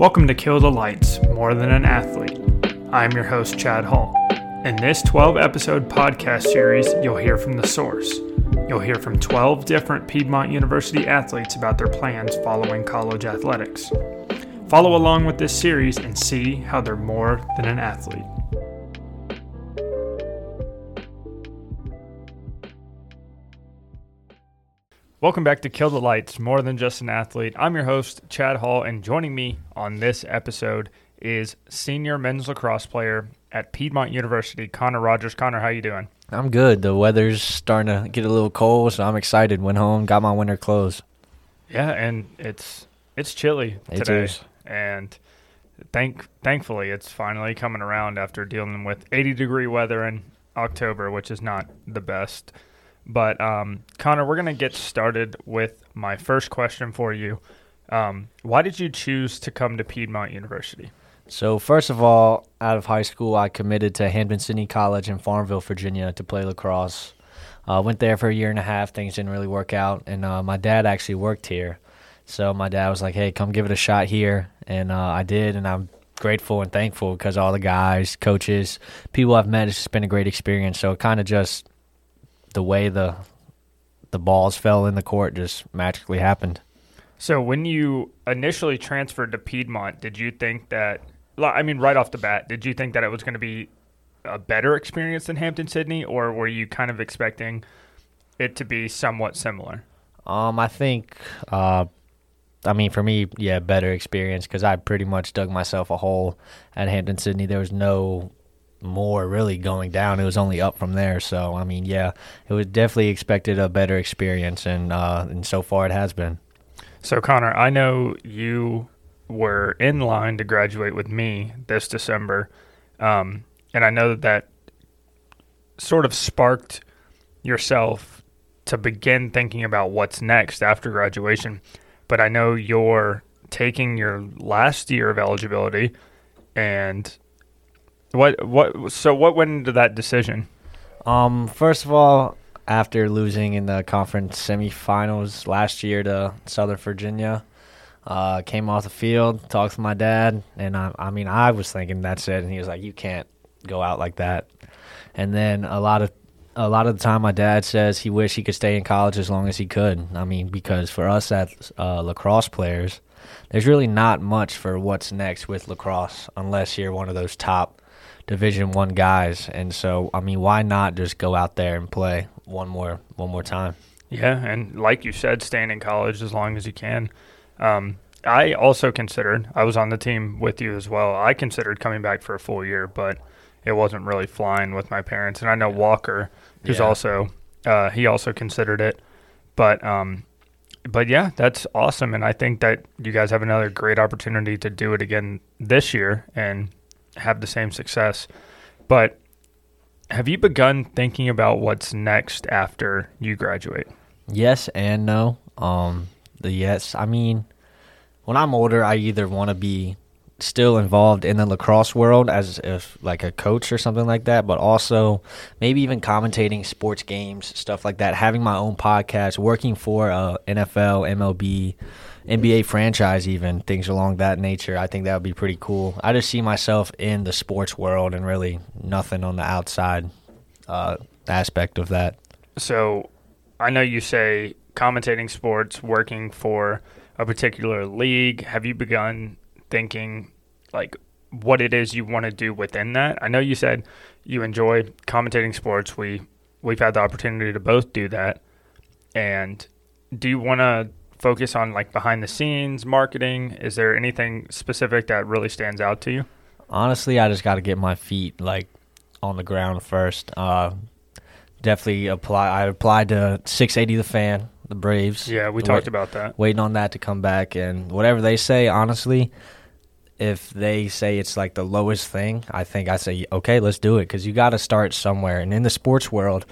Welcome to Kill the Lights More Than an Athlete. I'm your host, Chad Hall. In this 12 episode podcast series, you'll hear from the source. You'll hear from 12 different Piedmont University athletes about their plans following college athletics. Follow along with this series and see how they're more than an athlete. Welcome back to Kill the Lights, more than just an athlete. I'm your host, Chad Hall, and joining me on this episode is senior men's lacrosse player at Piedmont University, Connor Rogers. Connor, how you doing? I'm good. The weather's starting to get a little cold, so I'm excited. Went home, got my winter clothes. Yeah, and it's it's chilly It today, is. and thank thankfully it's finally coming around after dealing with 80 degree weather in October, which is not the best. But um, Connor, we're gonna get started with my first question for you. Um, why did you choose to come to Piedmont University? So first of all, out of high school, I committed to Hampden-Sydney College in Farmville, Virginia, to play lacrosse. Uh, went there for a year and a half. Things didn't really work out, and uh, my dad actually worked here. So my dad was like, "Hey, come give it a shot here," and uh, I did, and I'm grateful and thankful because all the guys, coaches, people I've met, it's just been a great experience. So it kind of just the way the the balls fell in the court just magically happened. So when you initially transferred to Piedmont, did you think that? I mean, right off the bat, did you think that it was going to be a better experience than Hampden-Sydney, or were you kind of expecting it to be somewhat similar? Um, I think, uh, I mean, for me, yeah, better experience because I pretty much dug myself a hole at Hampden-Sydney. There was no more really going down; it was only up from there. So, I mean, yeah, it was definitely expected a better experience, and uh, and so far it has been. So, Connor, I know you were in line to graduate with me this December, um, and I know that that sort of sparked yourself to begin thinking about what's next after graduation. But I know you're taking your last year of eligibility, and what what so what went into that decision? Um, first of all, after losing in the conference semifinals last year to Southern Virginia, uh, came off the field, talked to my dad, and I, I mean, I was thinking that's it, and he was like, "You can't go out like that." And then a lot of a lot of the time, my dad says he wished he could stay in college as long as he could. I mean, because for us as uh, lacrosse players, there's really not much for what's next with lacrosse unless you're one of those top division one guys and so i mean why not just go out there and play one more one more time Yeah, and like you said, staying in college as long as you can. Um, I also considered, I was on the team with you as well. I considered coming back for a full year, but it wasn't really flying with my parents. And I know Walker, who's Yeah. also, uh, he also considered it. But, um, but yeah, that's awesome. And I think that you guys have another great opportunity to do it again this year and have the same success. But have you begun thinking about what's next after you graduate? yes and no um the yes i mean when i'm older i either want to be still involved in the lacrosse world as if like a coach or something like that but also maybe even commentating sports games stuff like that having my own podcast working for a nfl mlb nba franchise even things along that nature i think that would be pretty cool i just see myself in the sports world and really nothing on the outside uh, aspect of that So I know you say commentating sports, working for a particular league. Have you begun thinking like what it is you want to do within that? I know you said you enjoy commentating sports. We we've had the opportunity to both do that. And do you want to focus on like behind the scenes marketing? Is there anything specific that really stands out to you? Honestly, I just got to get my feet like on the ground first. Uh, definitely apply. I applied to 680 the fan, the Braves. Yeah, we Wait- talked about that. Waiting on that to come back, and whatever they say, honestly, if they say it's like the lowest thing, I think I say okay, let's do it because you got to start somewhere. And in the sports world,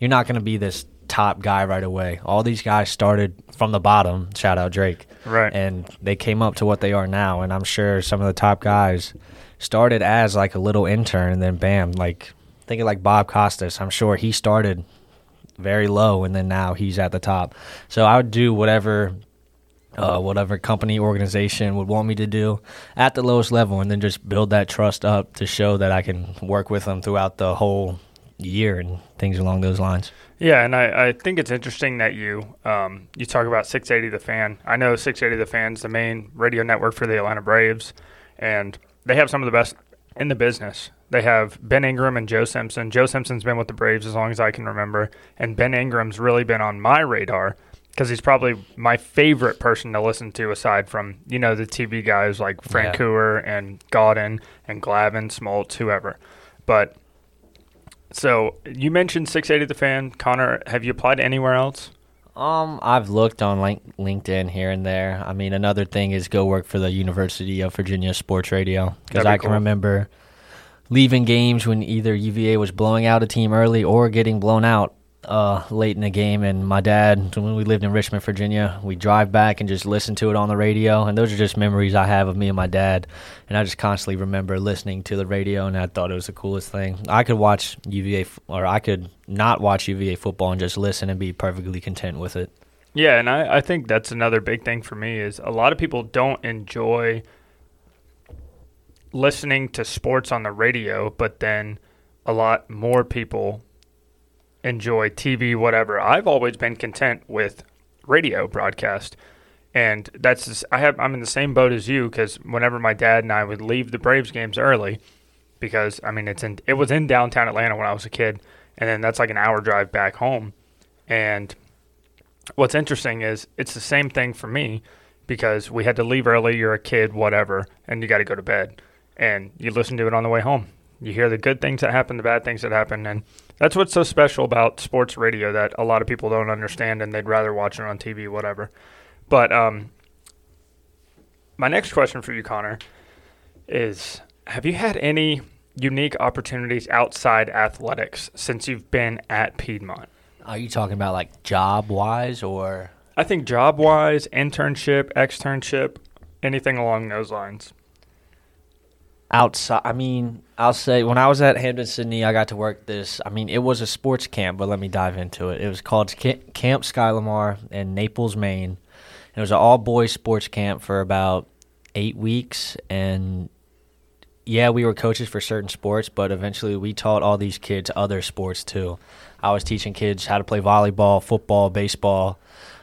you're not going to be this top guy right away. All these guys started from the bottom. Shout out Drake Right. and they came up to what they are now. And I'm sure some of the top guys started as like a little intern, and then bam, like thinking like Bob Costas. I'm sure he started very low, and then now he's at the top. So I would do whatever uh, whatever company organization would want me to do at the lowest level, and then just build that trust up to show that I can work with them throughout the whole year and things along those lines. Yeah, and I, I think it's interesting that you um, you talk about 680 The Fan. I know 680 The Fan's the main radio network for the Atlanta Braves, and they have some of the best in the business. They have Ben Ingram and Joe Simpson. Joe Simpson's been with the Braves as long as I can remember, and Ben Ingram's really been on my radar because he's probably my favorite person to listen to aside from you know the TV guys like Frank yeah. and Godin and Glavine, Smoltz, whoever. But so you mentioned 680 the fan, Connor. Have you applied anywhere else? Um, I've looked on link- LinkedIn here and there. I mean, another thing is go work for the University of Virginia Sports Radio because I cool. can remember leaving games when either UVA was blowing out a team early or getting blown out uh, late in the game, and my dad, when we lived in Richmond, Virginia, we drive back and just listen to it on the radio, and those are just memories I have of me and my dad, and I just constantly remember listening to the radio, and I thought it was the coolest thing. I could watch UVA, or I could not watch UVA football and just listen and be perfectly content with it. Yeah, and I, I think that's another big thing for me is a lot of people don't enjoy listening to sports on the radio, but then a lot more people enjoy TV, whatever. I've always been content with radio broadcast, and that's just, I have I'm in the same boat as you because whenever my dad and I would leave the Braves games early, because I mean it's in it was in downtown Atlanta when I was a kid, and then that's like an hour drive back home, and what's interesting is it's the same thing for me because we had to leave early. You're a kid, whatever, and you got to go to bed, and you listen to it on the way home. You hear the good things that happen, the bad things that happen, and that's what's so special about sports radio that a lot of people don't understand and they'd rather watch it on TV, whatever. But um, my next question for you, Connor, is have you had any unique opportunities outside athletics since you've been at Piedmont? Are you talking about like job wise or? I think job wise, internship, externship, anything along those lines outside. I mean, I'll say when I was at Hampden-Sydney, I got to work this. I mean, it was a sports camp, but let me dive into it. It was called Camp Skylemar in Naples, Maine. It was an all boys sports camp for about eight weeks, and yeah, we were coaches for certain sports, but eventually we taught all these kids other sports too. I was teaching kids how to play volleyball, football, baseball,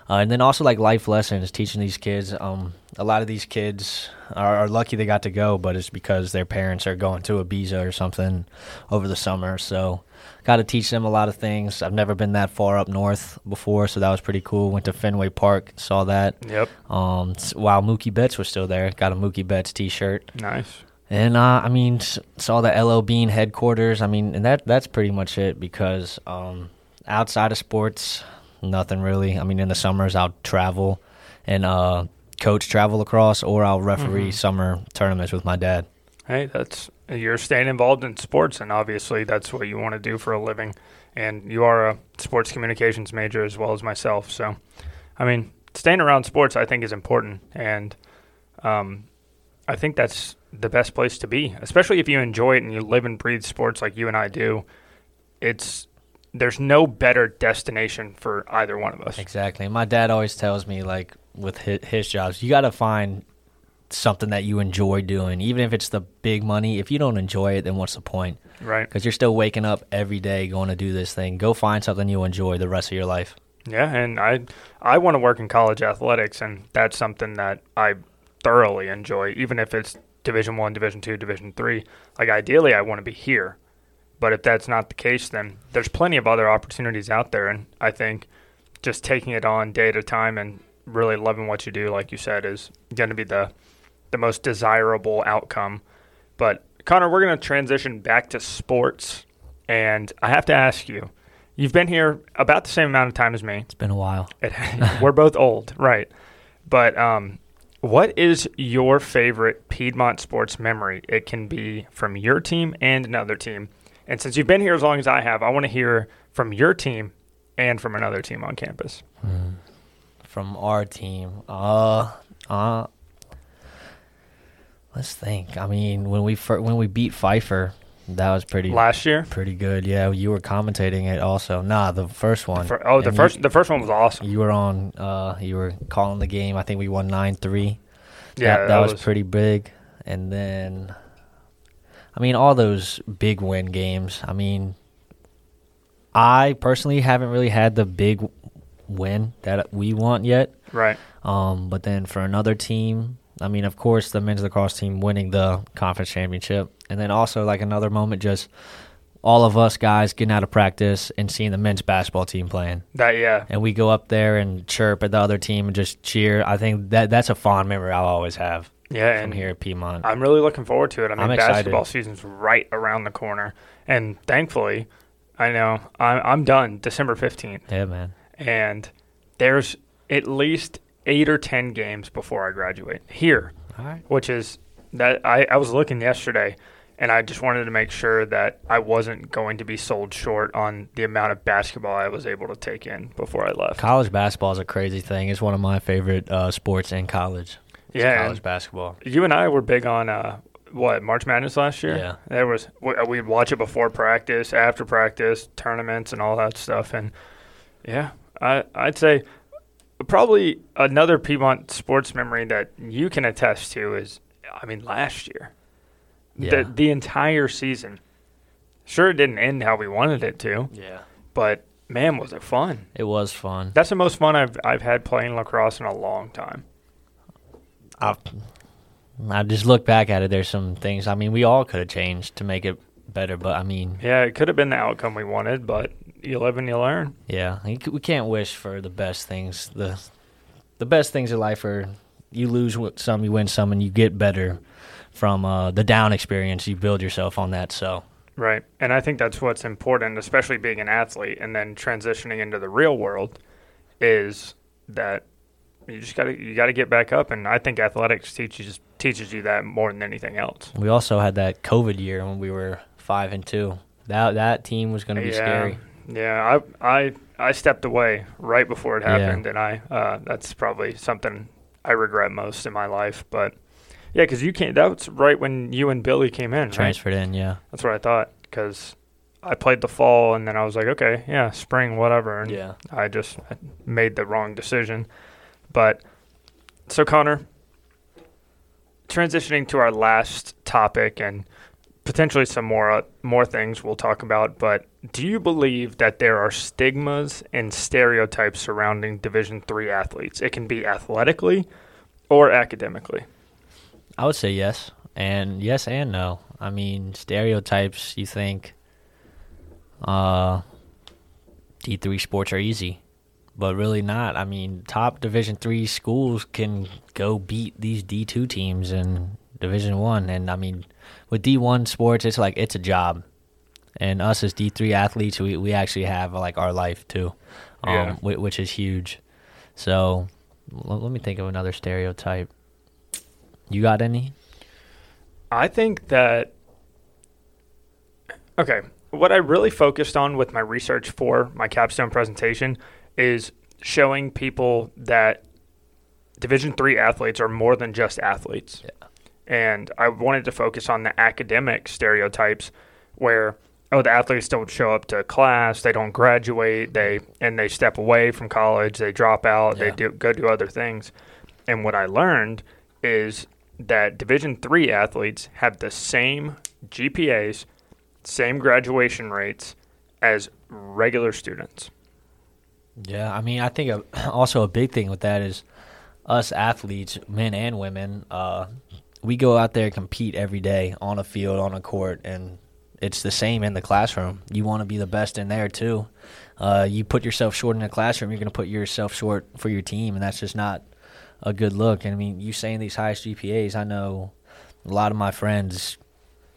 uh, and then also like life lessons, teaching these kids. Um, a lot of these kids are, are, lucky they got to go, but it's because their parents are going to Ibiza or something over the summer. So, got to teach them a lot of things. I've never been that far up north before, so that was pretty cool. Went to Fenway Park, saw that. Yep. Um, while Mookie Betts was still there, got a Mookie Betts T-shirt. Nice. And uh, I mean, saw the LL Bean headquarters. I mean, and that that's pretty much it because um, outside of sports, nothing really. I mean, in the summers I'll travel and uh, coach travel lacrosse, or I'll referee mm-hmm. summer tournaments with my dad. Hey, that's you're staying involved in sports, and obviously that's what you want to do for a living. And you are a sports communications major as well as myself, so I mean, staying around sports I think is important, and um, I think that's the best place to be, especially if you enjoy it and you live and breathe sports like you and I do. It's there's no better destination for either one of us. Exactly. My dad always tells me like with his, his jobs, you got to find something that you enjoy doing, even if it's the big money. If you don't enjoy it, then what's the point? Right. Because you're still waking up every day going to do this thing. Go find something you enjoy the rest of your life. Yeah, and I I want to work in college athletics, and that's something that I thoroughly enjoy, even if it's Division One, Division Two, Division Three. Like ideally, I want to be here, but if that's not the case, then there's plenty of other opportunities out there, and I think just taking it on day at a time and really loving what you do, like you said, is going to be the the most desirable outcome. But Connor, we're going to transition back to sports, and I have to ask you. You've been here about the same amount of time as me. It's been a while. It, we're both old, right? But um, what is your favorite Piedmont sports memory? It can be from your team and another team. And since you've been here as long as I have, I want to hear from your team and from another team on campus. Mm from our team. Uh, uh, let's think. I mean, when we fir- when we beat Pfeiffer That was pretty last year. pretty good. Yeah, you were commentating it also. Nah, the first one. For, oh, the And first you, the first one was awesome. you were on. Uh, you were calling the game. I think we won nine three. Yeah, that, that was, pretty big. And then, I mean, all those big win games. I mean, I personally haven't really had the big win that we want yet. right. Um, but then for another team, I mean, of course, the men's lacrosse team winning the conference championship, and then also like another moment, just all of us guys getting out of practice and seeing the men's basketball team playing, That yeah, and we go up there and chirp at the other team and just cheer. I think that that's a fond memory I'll always have yeah, from and here at Piedmont. I'm really looking forward to it. I mean, I'm excited. basketball season's right around the corner, and thankfully, I know I'm I'm done December fifteenth, yeah, man. and there's at least eight or ten games before I graduate here, All right. which is that I, I was looking yesterday, and I just wanted to make sure that I wasn't going to be sold short on the amount of basketball I was able to take in before I left. College basketball is a crazy thing. It's one of my favorite uh, sports in college. Yeah, college basketball. you and I were big on uh, what March Madness last year. Yeah. there was uh, we'd watch it before practice, after practice, tournaments, and all that stuff. And yeah, I I'd say probably another Piedmont sports memory that you can attest to is, I mean, last year, Yeah. the the entire season. Sure, it didn't end how we wanted it to, Yeah. but man, was it fun! It was fun. That's the most fun I've I've had playing lacrosse in a long time. I, I just look back at it. There's some things. I mean, we all could have changed to make it better, but I mean, Yeah, it could have been the outcome we wanted, but you live and you learn. yeah, you c- we can't wish for the best things. the The best things in life are you lose wi- some, you win some, and you get better from uh, the down experience. You build yourself on that. So Right. And I think that's what's important, especially being an athlete and then transitioning into the real world, is that you just gotta you gotta get back up and I think athletics teaches teaches you that more than anything else. we also had that COVID year when we were five and two. That that team was going to be yeah. scary. Yeah, I I I stepped away right before it Yeah. happened and I uh, that's probably something I regret most in my life, but yeah, because you can't. That was right when you and Billy came in, right? Transferred in, yeah. That's what I thought. Because I played the fall, and then I was like, okay, yeah, spring, whatever. And Yeah. I just made the wrong decision. But so Connor, transitioning to our last topic and potentially some more uh, more things we'll talk about. But do you believe that there are stigmas and stereotypes surrounding Division three athletes? It can be athletically or academically. I would say yes, and yes and no. I mean, stereotypes. You think, uh, D three sports are easy, but really not. I mean, top Division three schools can go beat these D two teams in Division one, and I mean, with D one sports, it's like it's a job, and us as D three athletes, we we actually have like our life too, um, Yeah. which is huge. So, l- let me think of another stereotype. You got any? I think that okay, what I really focused on with my research for my capstone presentation is showing people that Division 3 athletes are more than just athletes. Yeah. And I wanted to focus on the academic stereotypes where oh the athletes don't show up to class, they don't graduate, mm-hmm. they and they step away from college, they drop out, they do go do other things. And what I learned is that Division three athletes have the same GPAs, same graduation rates as regular students. Yeah, I mean, I think a, also a big thing with that is us athletes, men and women, uh, we go out there and compete every day on a field, on a court, and it's the same in the classroom. You want to be the best in there too. Uh, you put yourself short in the classroom, you're going to put yourself short for your team, and that's just not a good look. And I mean, you saying these highest GPAs, I know a lot of my friends,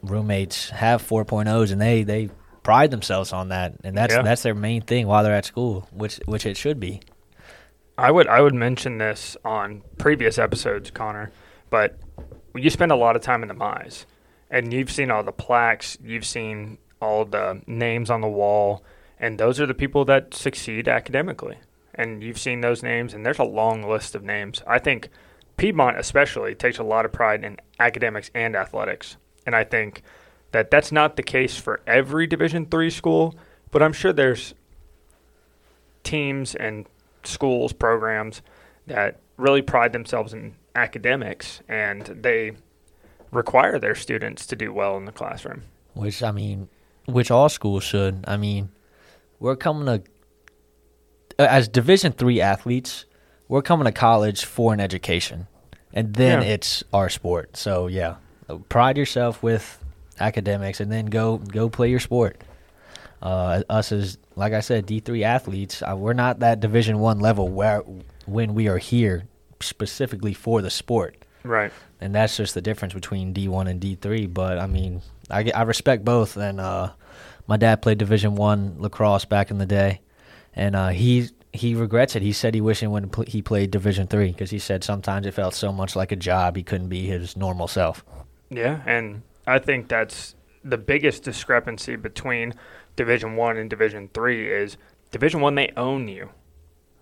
roommates have 4.0s, and they they pride themselves on that, and that's Yeah. that's their main thing while they're at school, which which it should be. I would I would mention this on previous episodes, Connor, but you spend a lot of time in the Mize, and you've seen all the plaques, you've seen all the names on the wall, and those are the people that succeed academically. And you've seen those names, and there's a long list of names. I think Piedmont especially takes a lot of pride in academics and athletics, and I think that that's not the case for every Division three school, but I'm sure there's teams and schools programs that really pride themselves in academics and they require their students to do well in the classroom. Which I mean, which all schools should. I mean, we're coming to uh, as Division three athletes, we're coming to college for an education, and then Yeah. it's our sport. So yeah, pride yourself with academics, and then go go play your sport. Uh, us as like I said, D three athletes, uh, we're not that Division one level where when we are here specifically for the sport Right. and that's just the difference between D1 and D3. But I mean, I, I respect both. And uh, my dad played Division One lacrosse back in the day, and uh, he he regrets it. He said he wished when pl- he played Division Three because he said sometimes it felt so much like a job he couldn't be his normal self. Yeah, and I think that's the biggest discrepancy between Division 1 and Division 3 is Division 1 they own you.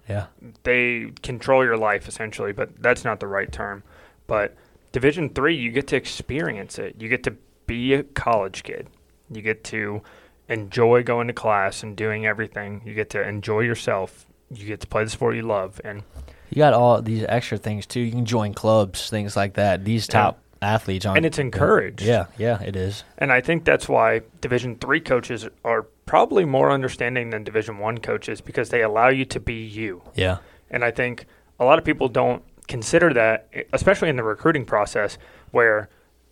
Yeah, they control your life essentially, but that's not the right term. But Division three, you get to experience it. You get to be a college kid. You get to enjoy going to class and doing everything. You get to enjoy yourself. You get to play the sport you love, and you got all these extra things too. You can join clubs, things like that. These Yeah. Athletes on and it's encouraged. Yeah, yeah, it is. And I think that's why Division three coaches are probably more understanding than Division one coaches because they allow you to be you. Yeah, And I think a lot of people don't consider that, especially in the recruiting process, where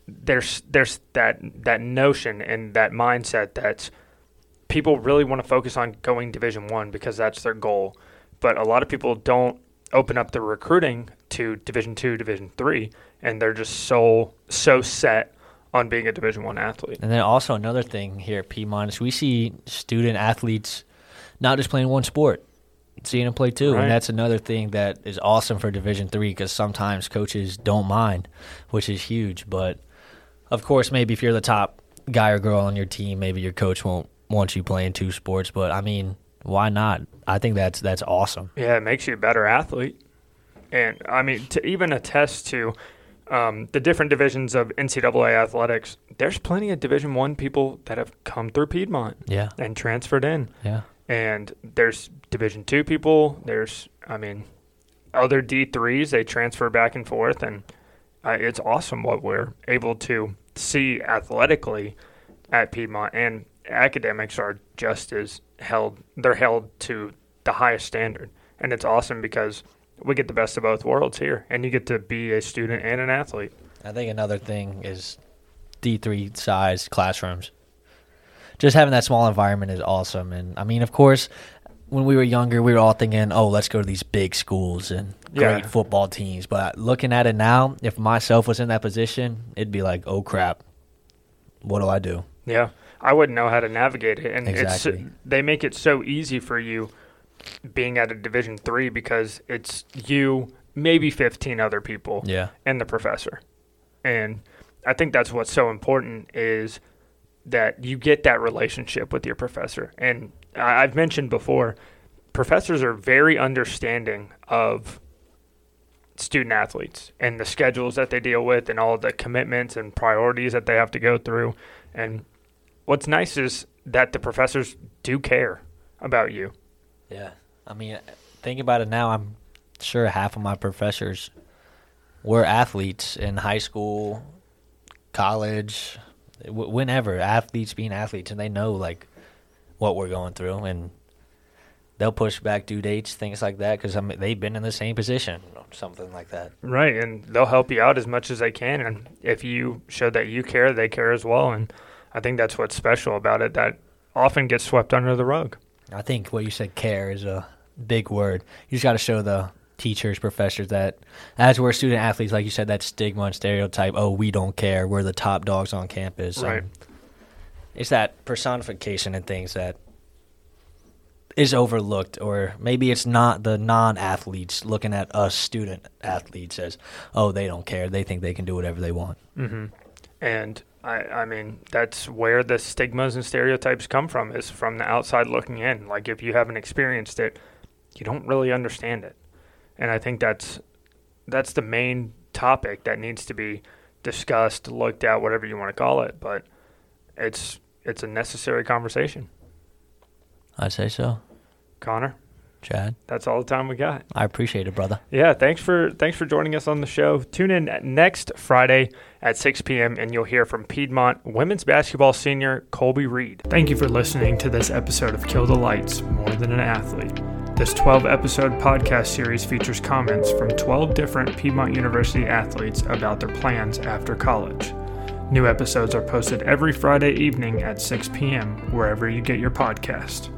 there's there's that that notion and that mindset that people really want to focus on going Division One because that's their goal. But a lot of people don't open up the recruiting to Division Two, Division Three, and they're just so so set on being a Division One athlete. And then also another thing here at Piedmont is we see student athletes not just playing one sport, seeing them play two, Right. and that's another thing that is awesome for Division Three because sometimes coaches don't mind, which is huge. But of course, maybe if you're the top guy or girl on your team, maybe your coach won't want you playing two sports. But I mean, why not? I think that's that's awesome. Yeah, it makes you a better athlete. And I mean, to even attest to um, the different divisions of NCAA athletics, there's plenty of Division One people that have come through Piedmont Yeah, and transferred in. yeah. And there's Division Two people. There's, I mean, other D threes. They transfer back and forth, and uh, it's awesome what we're able to see athletically at Piedmont. And academics are just as held. They're held to the highest standard, and it's awesome because we get the best of both worlds here, and you get to be a student and an athlete. I think another thing is D three size classrooms. Just having that small environment is awesome, and I mean, of course, when we were younger, we were all thinking, "Oh, let's go to these big schools and great Yeah. football teams." But looking at it now, if myself was in that position, it'd be like, "Oh crap, what do I do?" Yeah, I wouldn't know how to navigate it, and Exactly. it's they make it so easy for you being at a Division three because it's you, maybe fifteen other people, Yeah, and the professor, and I think that's what's so important is that you get that relationship with your professor, and I've mentioned before, professors are very understanding of student athletes and the schedules that they deal with and all the commitments and priorities that they have to go through. And what's nice is that the professors do care about you. yeah. I mean, thinking about it now, I'm sure half of my professors were athletes in high school, college, w- whenever athletes being athletes, and they know like what we're going through, and they'll push back due dates, things like that, because I mean, they've been in the same position, something like that. Right. And they'll help you out as much as they can. And if you show that you care, they care as well. And I think that's what's special about it that often gets swept under the rug. I think what you said, care, is a big word. You just got to show the teachers, professors that as we're student athletes, like you said, that stigma and stereotype. Oh, we don't care. We're the top dogs on campus. Right. Um, it's that personification and things that is overlooked, or maybe it's not the non-athletes looking at us student athletes as, oh, they don't care. They think they can do whatever they want. hmm And I, I mean, that's where the stigmas and stereotypes come from is from the outside looking in. Like if you haven't experienced it, you don't really understand it. And I think that's that's the main topic that needs to be discussed, looked at, whatever you want to call it. But it's it's a necessary conversation. I say so. Connor, Chad, that's all the time we got. I appreciate it, brother. Yeah, thanks for thanks for joining us on the show. Tune in next Friday at 6 p.m. and you'll hear from Piedmont women's basketball senior Colby Reed. Thank you for listening to this episode of Kill the Lights: More Than an Athlete. This 12 episode podcast series features comments from 12 different Piedmont University athletes about their plans after college. New episodes are posted every Friday evening at 6 p.m. wherever you get your podcast.